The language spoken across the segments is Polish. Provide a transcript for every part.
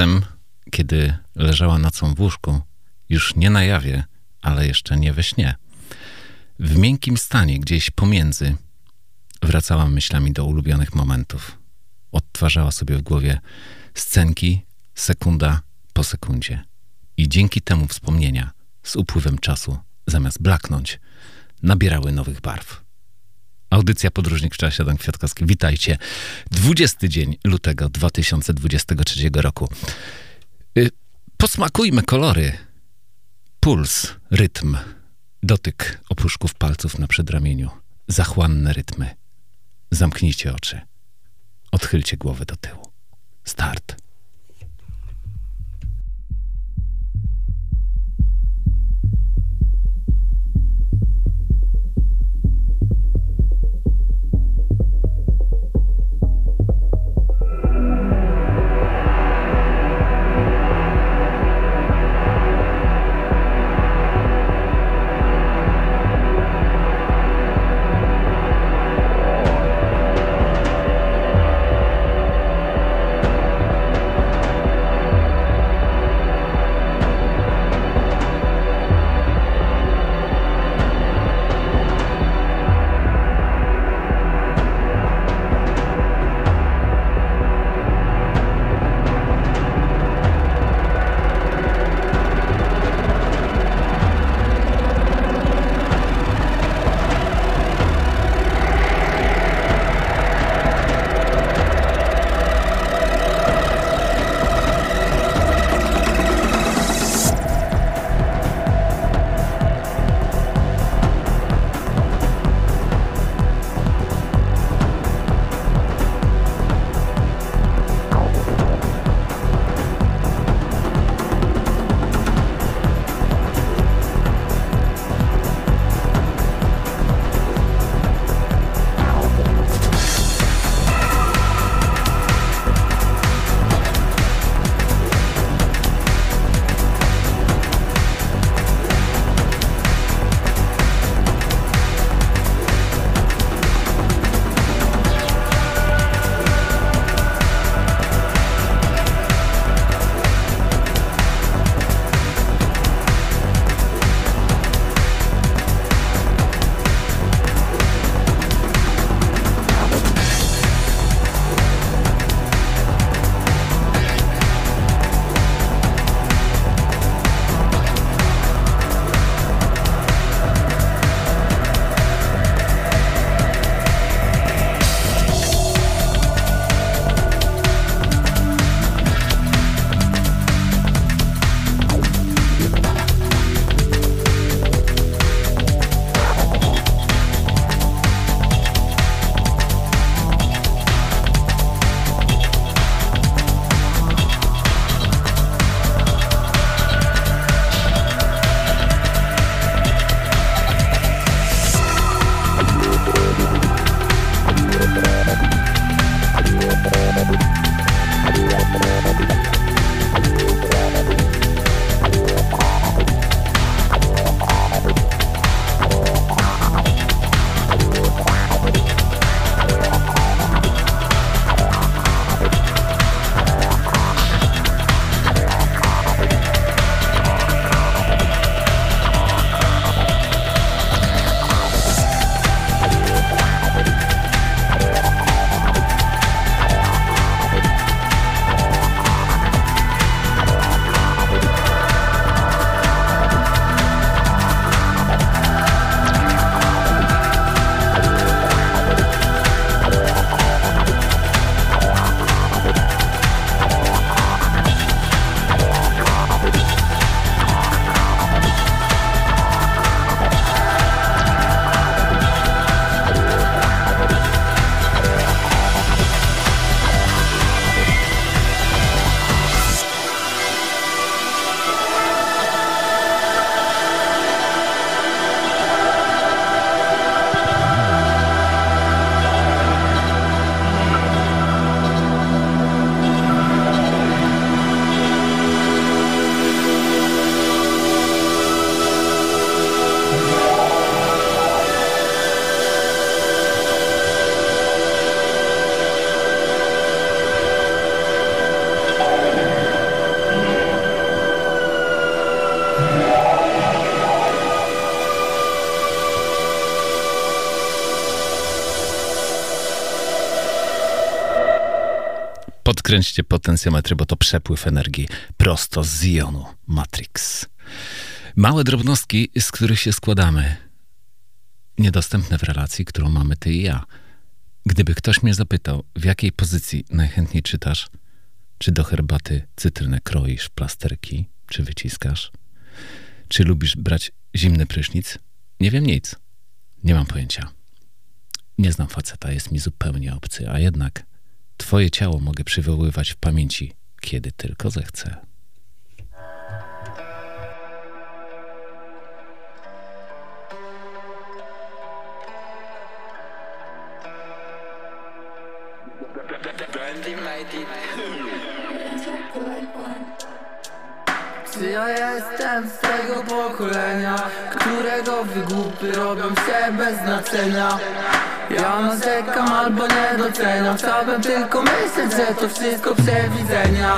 Czasem, kiedy leżała nocą w łóżku, już nie na jawie, ale jeszcze nie we śnie, w miękkim stanie gdzieś pomiędzy, wracała myślami do ulubionych momentów. Odtwarzała sobie w głowie scenki sekunda po sekundzie. I dzięki temu wspomnienia z upływem czasu, zamiast blaknąć, nabierały nowych barw. Audycja Podróżnik w czasie, Adam Kwiatkowski. Witajcie. 20 dzień lutego 2023 roku. Y, posmakujmy kolory. Puls, rytm, dotyk opuszków palców na przedramieniu, zachłanne rytmy. Zamknijcie oczy. Odchylcie głowę do tyłu. Start. Odkręćcie potencjometry, bo to przepływ energii prosto z jonu Matrix. Małe drobnostki, z których się składamy. Niedostępne w relacji, którą mamy ty i ja. Gdyby ktoś mnie zapytał, w jakiej pozycji najchętniej czytasz, czy do herbaty cytrynę kroisz plasterki, czy wyciskasz, czy lubisz brać zimny prysznic, nie wiem nic. Nie mam pojęcia. Nie znam faceta, jest mi zupełnie obcy, a jednak twoje ciało mogę przywoływać w pamięci, kiedy tylko zechcę. Czy ja jestem z tego pokolenia, którego wygłupy robią się bez znaczenia? Ja narzekam albo nie doceniam Chciałbym tylko myśleć, że to wszystko przewidzenia.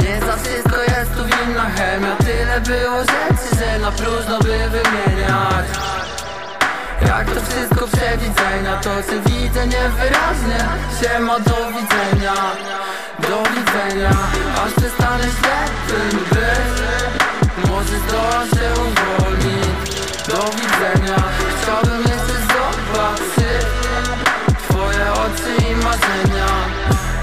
Nie za wszystko jest tu winna chemia Tyle było rzeczy, że na próżno by wymieniać. Jak to wszystko przewidzenia To co widzę niewyraźnie Się ma do widzenia Do widzenia. Aż przestanę ślepym być Może zdoła się uwolnić Do widzenia. Chciałbym marzenia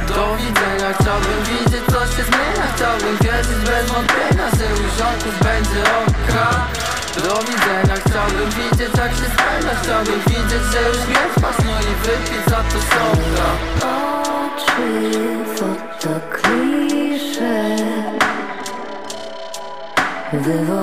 Do widzenia Chciałbym widzieć co się zmienia. Chciałbym wierzyć bez wątpienia Że u rządków będzie oka Do widzenia Chciałbym widzieć jak się spełnia. Chciałbym widzieć, że już nie trwasz No i wypić za to soka Oczy fotoklisze Wywołują we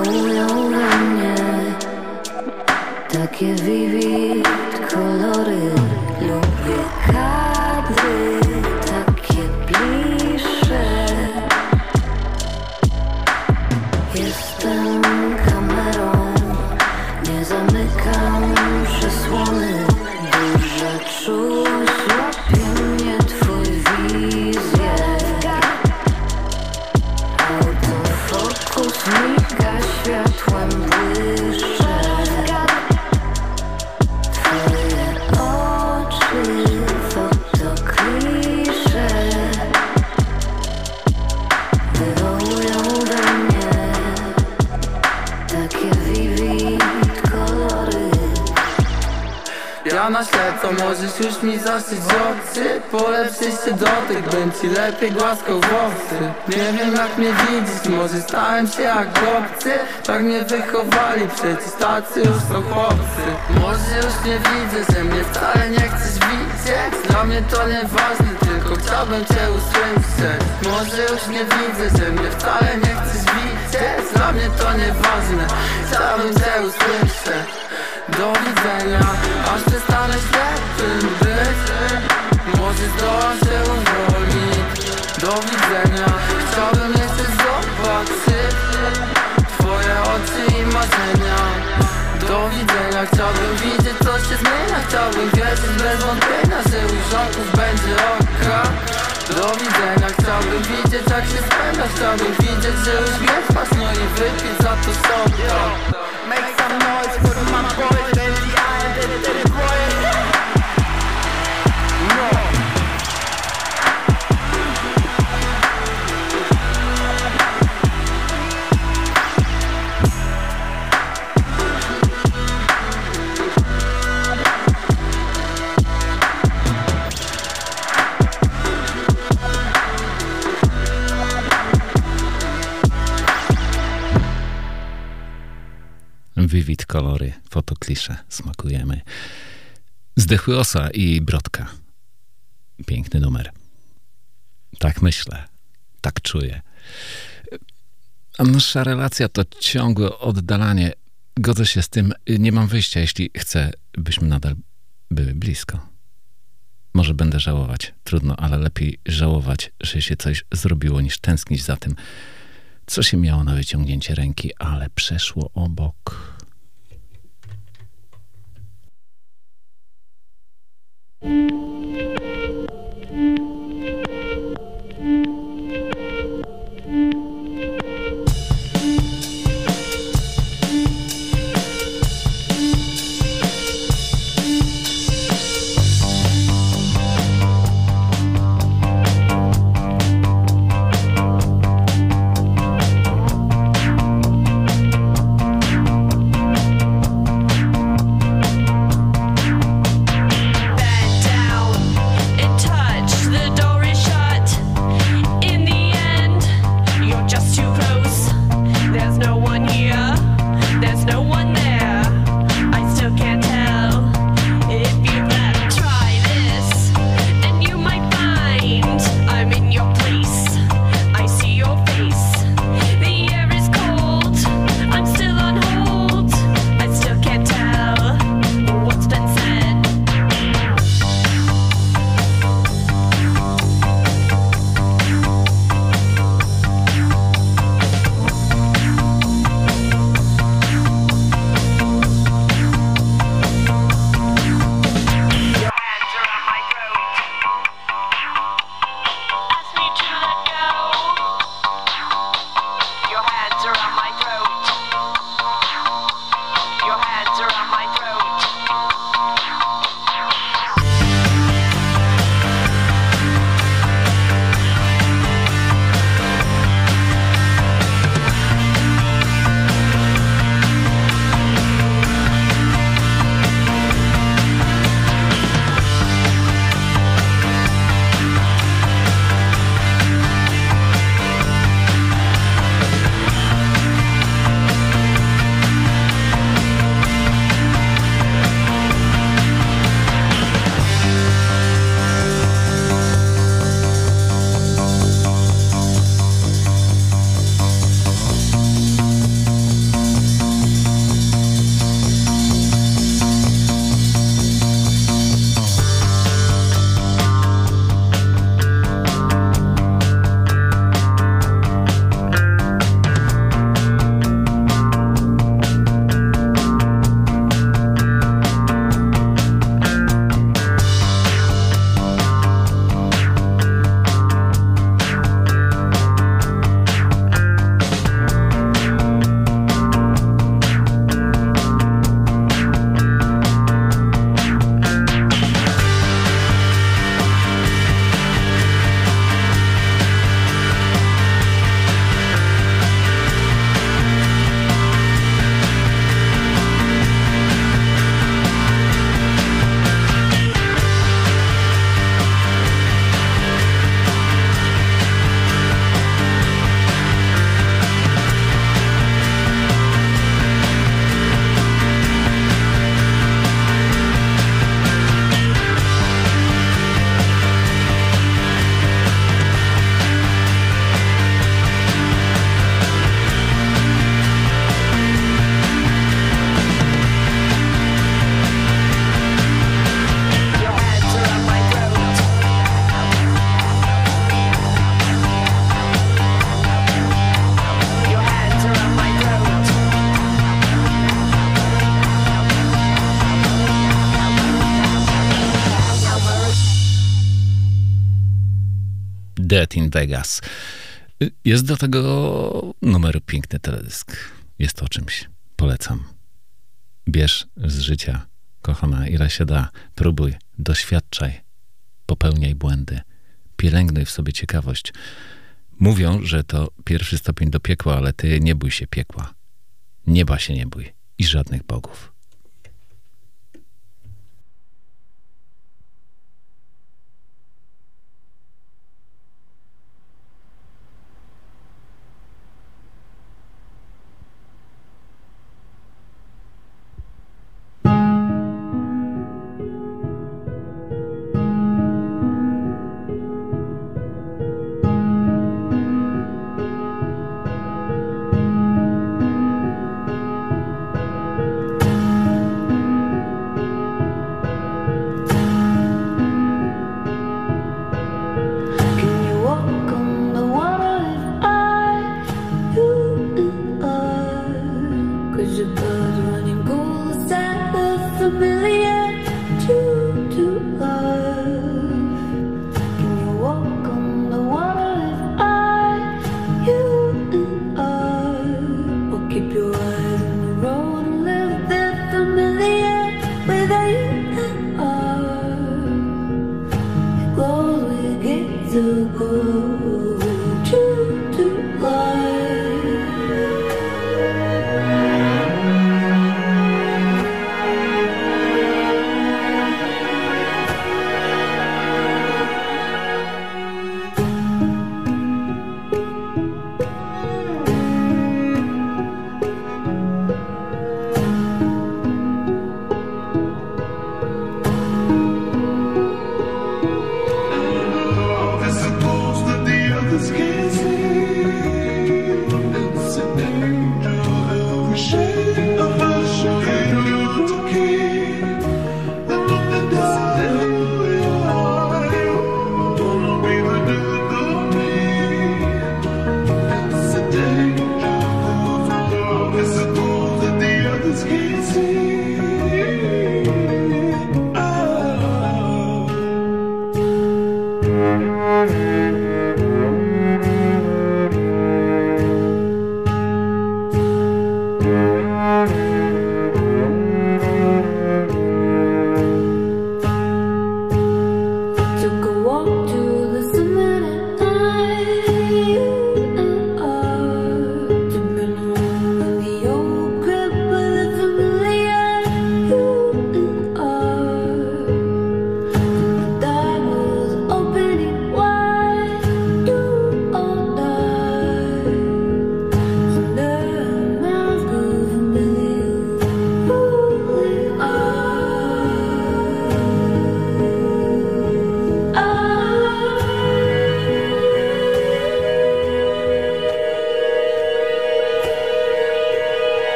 Się dotyk, bym ci lepiej głaskał włosy Nie wiem jak mnie widzisz, może stałem się jak obcy Tak mnie wychowali, przecież tacy już są chłopcy. Może już nie widzę, że mnie wcale nie chcesz widzieć. Dla mnie to nieważne, tylko chciałbym cię usłyszeć. Może już nie widzę, że mnie wcale nie chcesz widzieć. Dla mnie to nieważne, chciałbym cię usłyszeć. Do widzenia, aż przestanę ślepym być jak się spełnia Chciałbym widzieć, że już nie trwasz, no i wypić za to sobie Make some noise kolory, fotoklisze, smakujemy. Zdechły osa i brodka. Piękny numer. Tak myślę, tak czuję. A nasza relacja to ciągłe oddalanie. Godzę się z tym, nie mam wyjścia, jeśli chcę, byśmy nadal były blisko. Może będę żałować, trudno, ale lepiej żałować, że się coś zrobiło, niż tęsknić za tym, co się miało na wyciągnięcie ręki, ale przeszło obok. Thank you. Dead in Vegas. Jest do tego numeru piękny teledysk. Jest to czymś. Polecam. Bierz z życia, kochana, ile się da. Próbuj, doświadczaj, popełniaj błędy, pielęgnuj w sobie ciekawość. Mówią, że to pierwszy stopień do piekła, ale ty nie bój się piekła. Nieba się nie bój i żadnych bogów. Oh.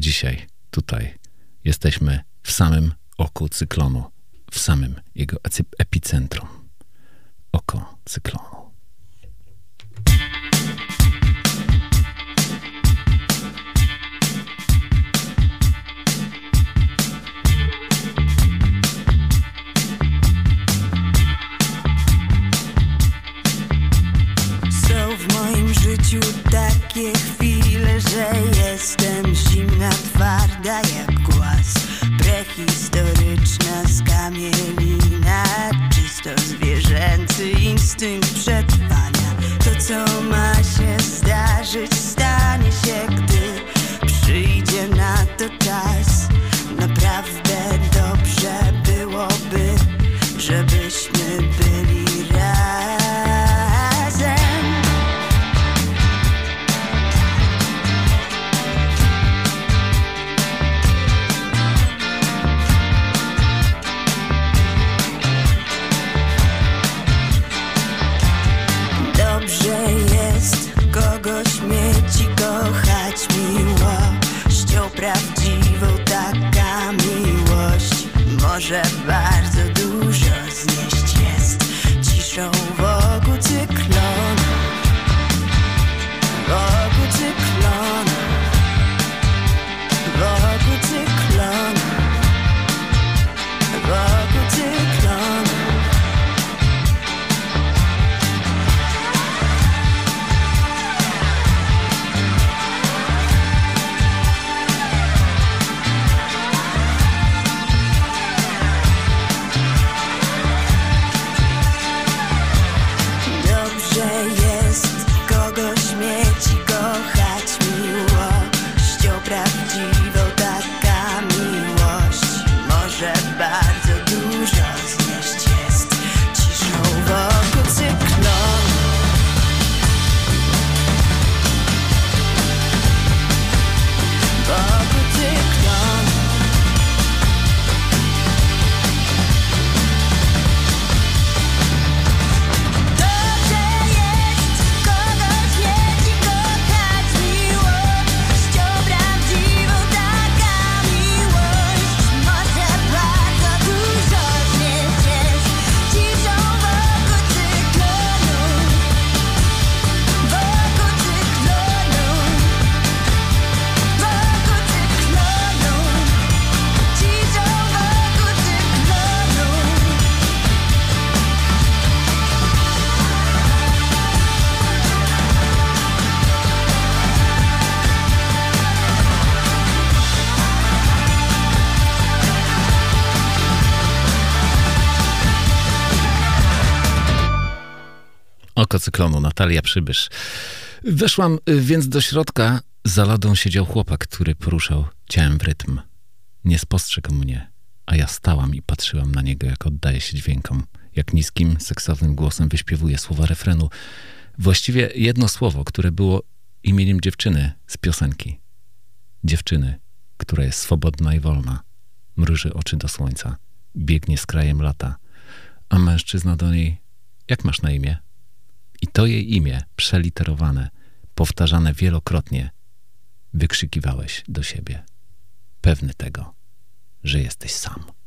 Dzisiaj, tutaj, jesteśmy w samym oku cyklonu, cyklonu, Natalia Przybysz. Weszłam y, więc do środka. Za ladą siedział chłopak, który poruszał ciałem w rytm. Nie spostrzegł mnie, a ja stałam i patrzyłam na niego, jak oddaje się dźwiękom, jak niskim, seksownym głosem wyśpiewuje słowa refrenu. Właściwie jedno słowo, które było imieniem dziewczyny z piosenki. Dziewczyny, która jest swobodna i wolna, mruży oczy do słońca, biegnie z krajem lata, a mężczyzna do niej, jak masz na imię? I to jej imię, przeliterowane, powtarzane wielokrotnie, wykrzykiwałeś do siebie, pewny tego, że jesteś sam.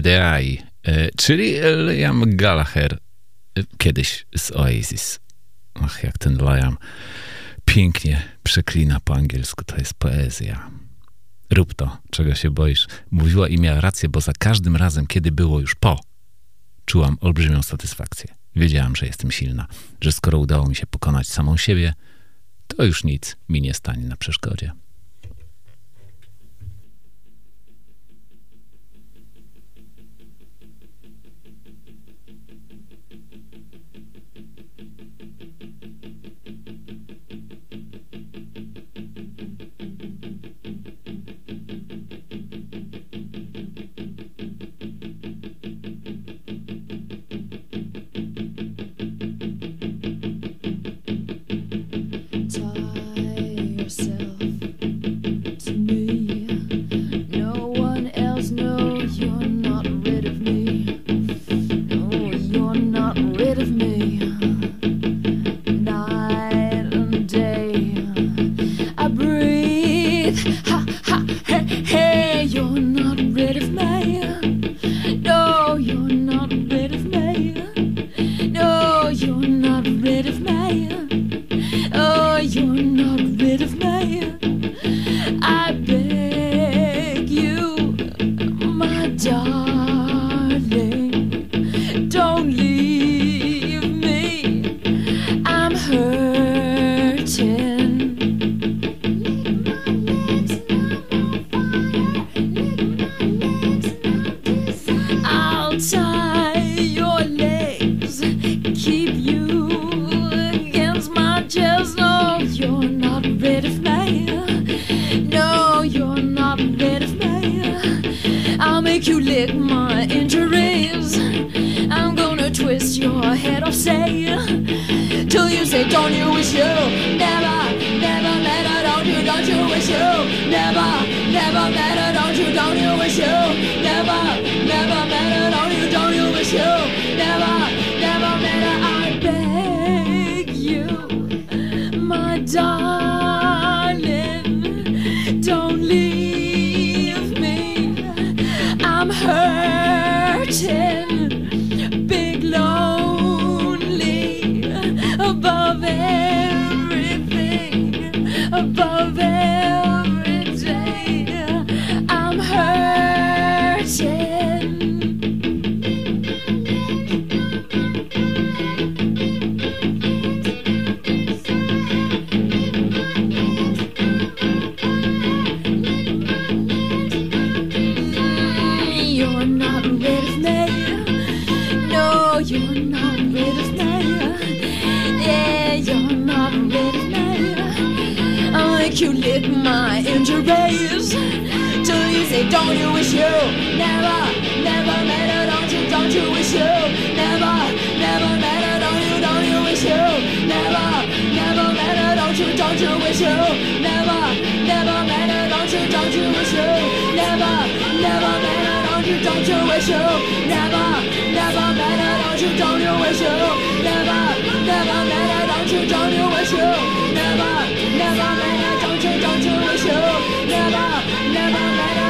BDI, e, czyli Liam Gallagher, e, kiedyś z Oasis. Ach, jak ten Liam pięknie przeklina po angielsku, to jest poezja. Rób to, czego się boisz. Mówiła i miała rację, bo za każdym razem, kiedy było już po, czułam olbrzymią satysfakcję. Wiedziałam, że jestem silna, że skoro udało mi się pokonać samą siebie, to już nic mi nie stanie na przeszkodzie. wish you never, never met her? Don't you, don't you wish you never, never met her? Don't you, don't you wish you never, never met her? Don't you, don't you wish you never, never met her? Don't you, don't you wish you never, never met her? Don't you, don't you wish you never, never met her? Don't you, don't you wish you never, never met her? Don't you, don't you wish you never, never met her? Don't you, don't you wish you never, never met her?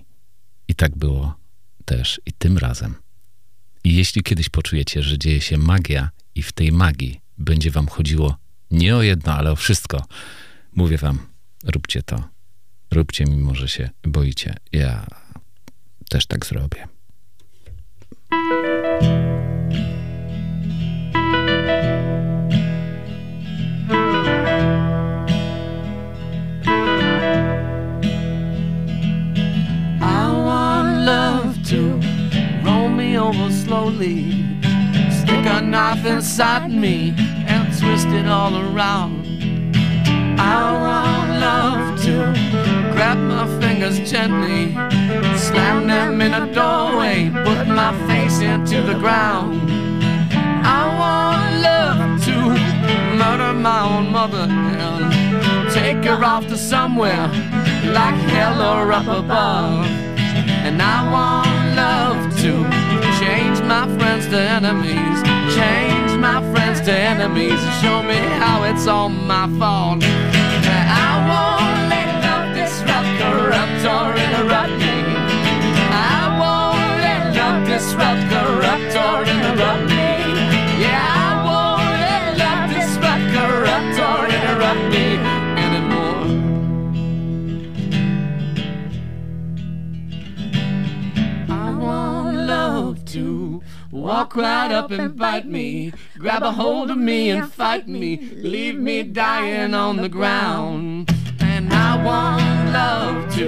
I tak było też i tym razem. I jeśli kiedyś poczujecie, że dzieje się magia i w tej magii będzie wam chodziło nie o jedno, ale o wszystko, mówię wam, róbcie to. Róbcie, mimo że się boicie. Ja też tak zrobię. Stick a knife inside me and twist it all around. I want love to grab my fingers gently, slam them in a doorway, put my face into the ground. I want love to murder my own mother and take her off to somewhere like hell or up above. And I want love to change my friends to enemies, change my friends to enemies, show me how it's all my fault. I won't let love disrupt, corrupt, or interrupt me. I won't let love disrupt, corrupt, or interrupt me. Walk right up and bite me, grab a hold of me and fight me, leave me dying on the ground. And I want love to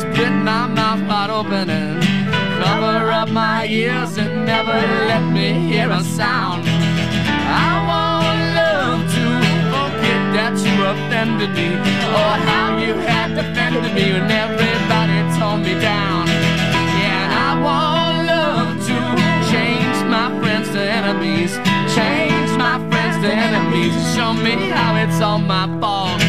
split my mouth wide open and cover up my ears and never let me hear a sound. I want love to forget oh, that you offended me, or how you had defended me when everybody tore me down. Yeah, and I want enemies, change my friends to enemies, show me how it's all my fault.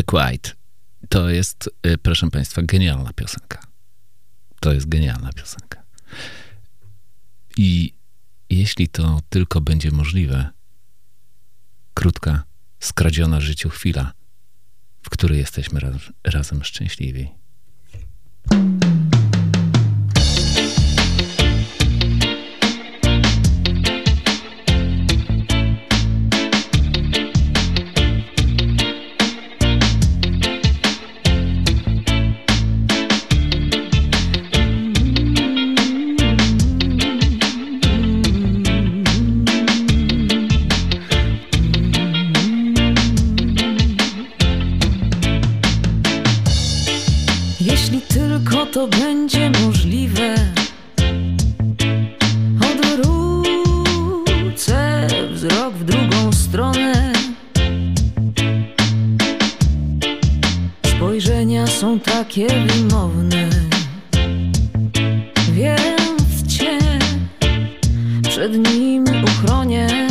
Jack White to jest, y, proszę Państwa, genialna piosenka. To jest genialna piosenka. I jeśli to tylko będzie możliwe, krótka, skradziona życiu chwila, w której jesteśmy raz, razem szczęśliwi. Spojrzenia są takie wymowne, więc cię przed nimi uchronię.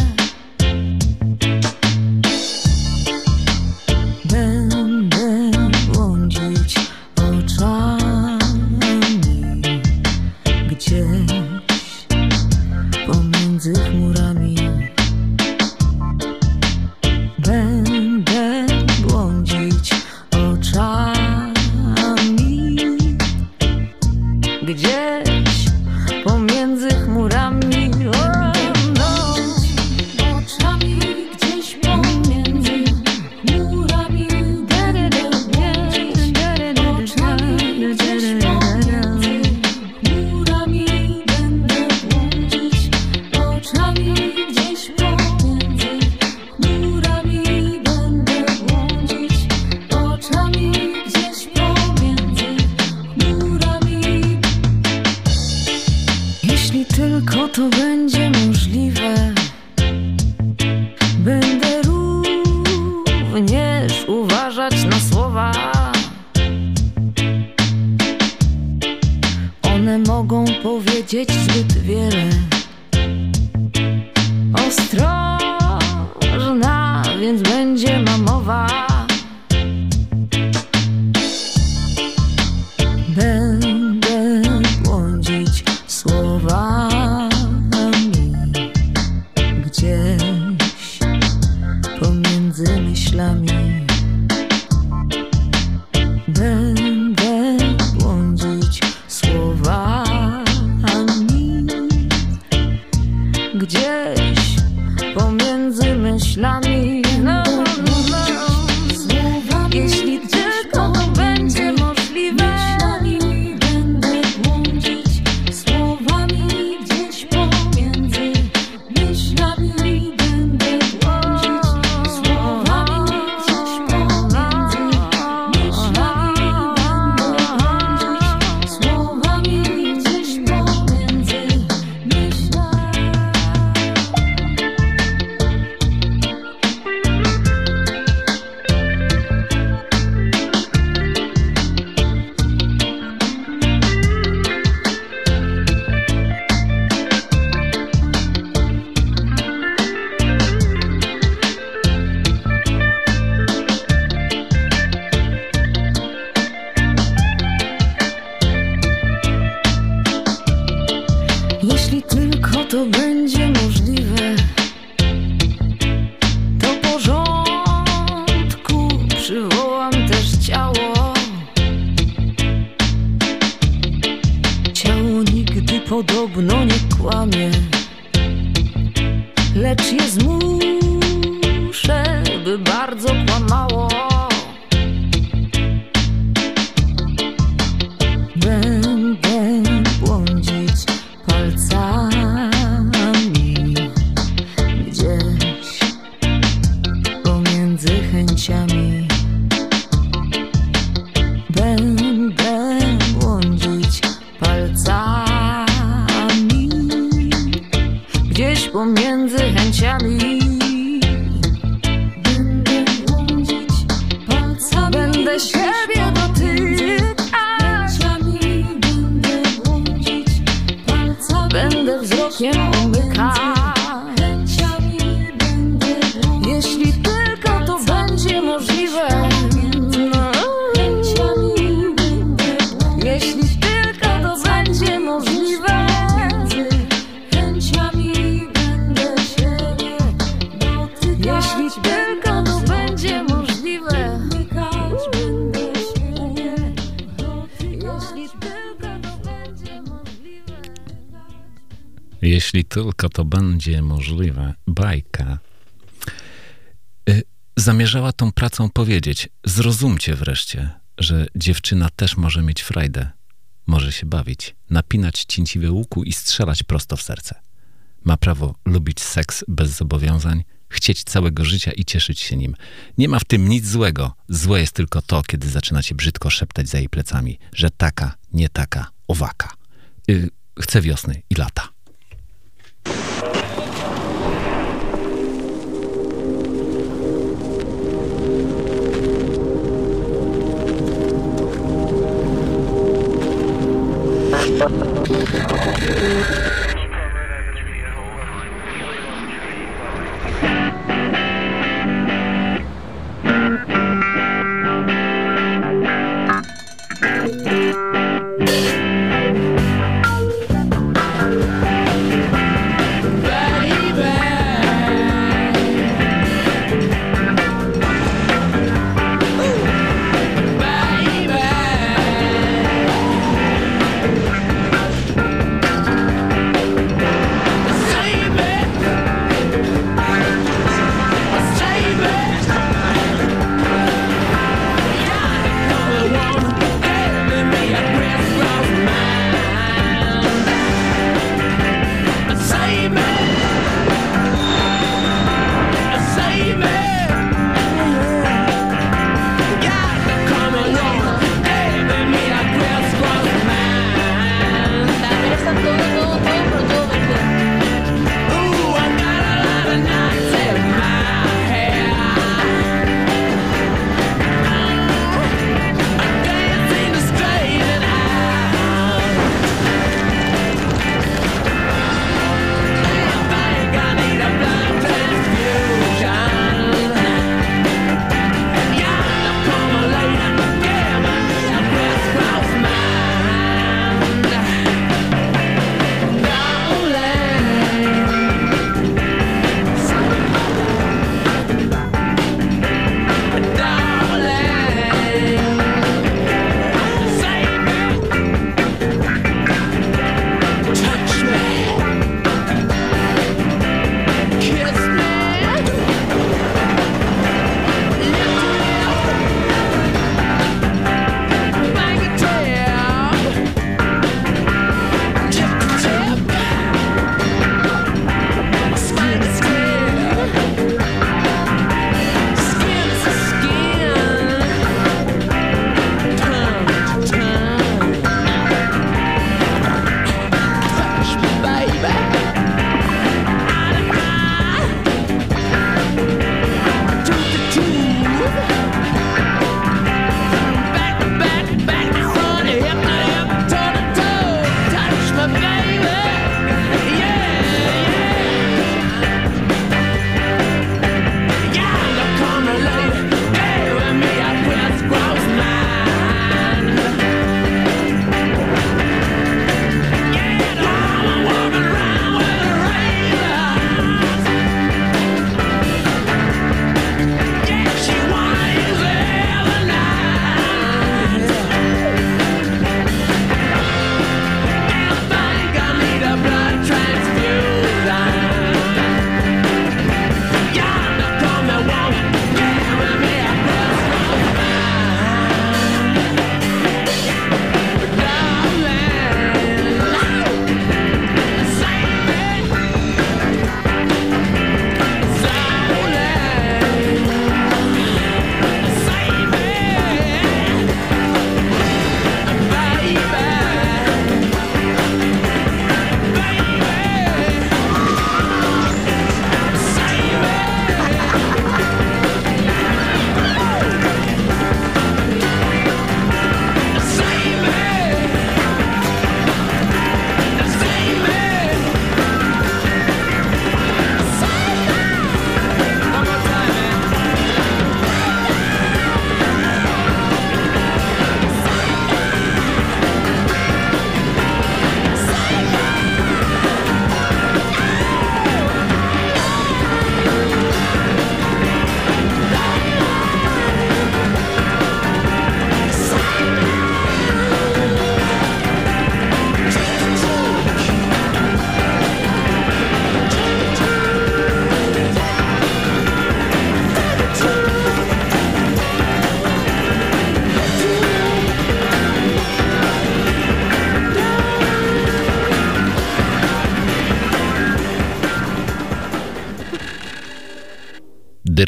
między chęciami. To będzie możliwe, bajka. Y, Zamierzała tą pracą powiedzieć: Zrozumcie wreszcie, że dziewczyna też może mieć frajdę. Może się bawić, napinać cięciwe łuku i strzelać prosto w serce. Ma prawo lubić seks bez zobowiązań, chcieć całego życia i cieszyć się nim. Nie ma w tym nic złego. Złe jest tylko to, kiedy zaczynacie brzydko szeptać za jej plecami, że taka, nie taka, owaka. Y, chcę wiosny i lata. Thank you.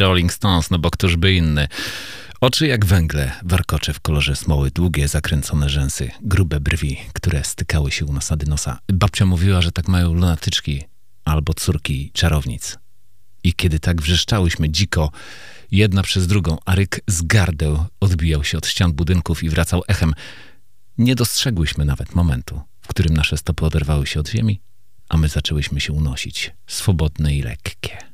Rolling Stones, no bo któż by inny. Oczy jak węgle, warkocze w kolorze smoły, długie, zakręcone rzęsy, grube brwi, które stykały się u nasady nosa. Babcia mówiła, że tak mają lunatyczki albo córki czarownic. I kiedy tak wrzeszczałyśmy dziko, jedna przez drugą, a ryk z gardeł odbijał się od ścian budynków i wracał echem, nie dostrzegłyśmy nawet momentu, w którym nasze stopy oderwały się od ziemi, a my zaczęłyśmy się unosić, swobodne i lekkie.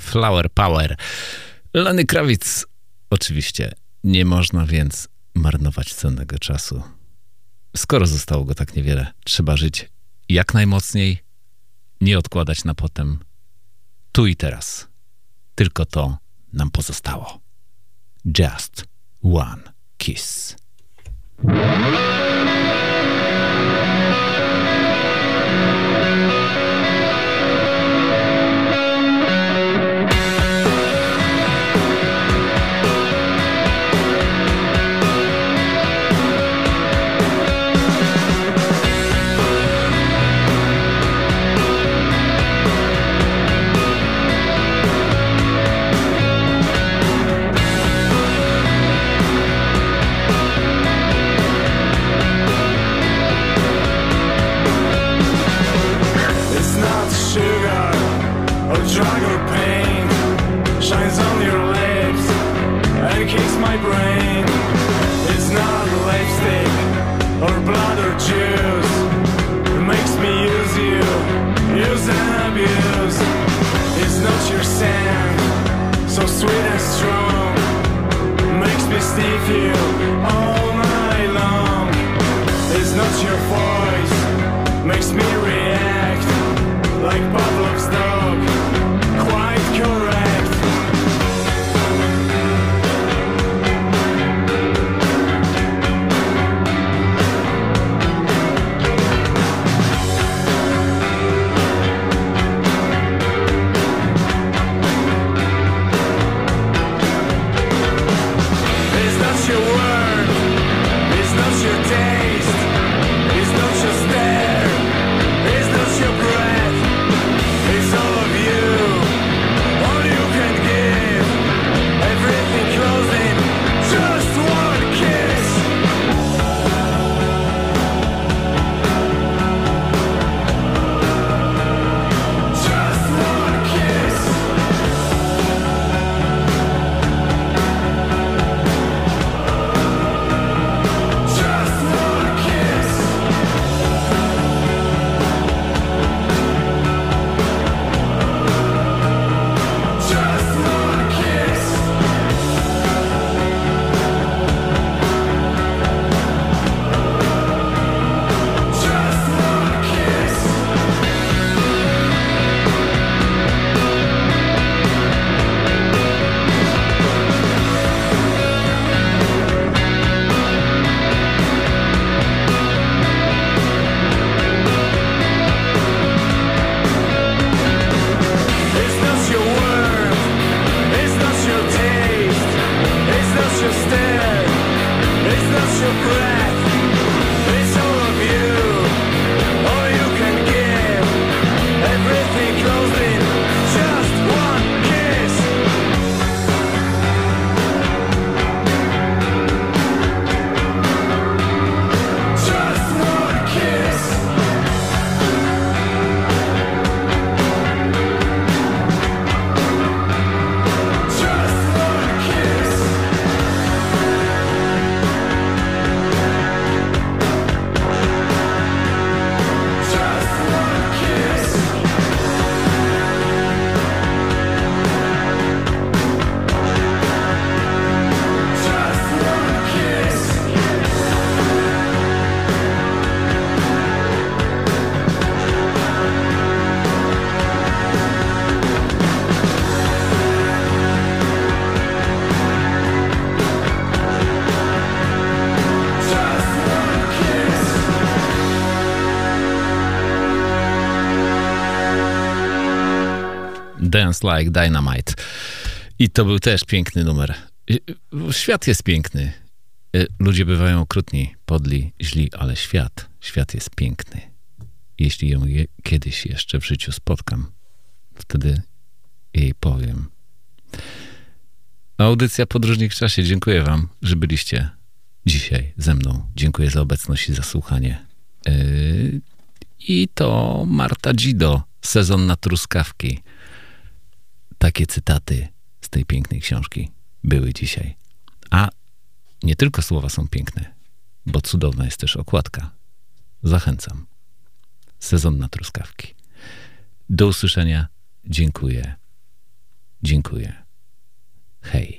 Flower Power. Lany Krawic. Oczywiście nie można więc marnować cennego czasu. Skoro zostało go tak niewiele, trzeba żyć jak najmocniej, nie odkładać na potem. Tu i teraz. Tylko to nam pozostało. Just one kiss. like mine. Like Dynamite. I to był też piękny numer. Świat jest piękny. E, ludzie bywają okrutni, podli, źli, ale świat, świat jest piękny. Jeśli ją je, kiedyś jeszcze w życiu spotkam, wtedy jej powiem. Audycja Podróżnik w czasie. Dziękuję wam, że byliście dzisiaj ze mną. Dziękuję za obecność i za słuchanie. Yy, I to Marta Dzido, sezon na truskawki. Takie cytaty z tej pięknej książki były dzisiaj. A nie tylko słowa są piękne, bo cudowna jest też okładka. Zachęcam. Sezon na truskawki. Do usłyszenia. Dziękuję. Dziękuję. Hej.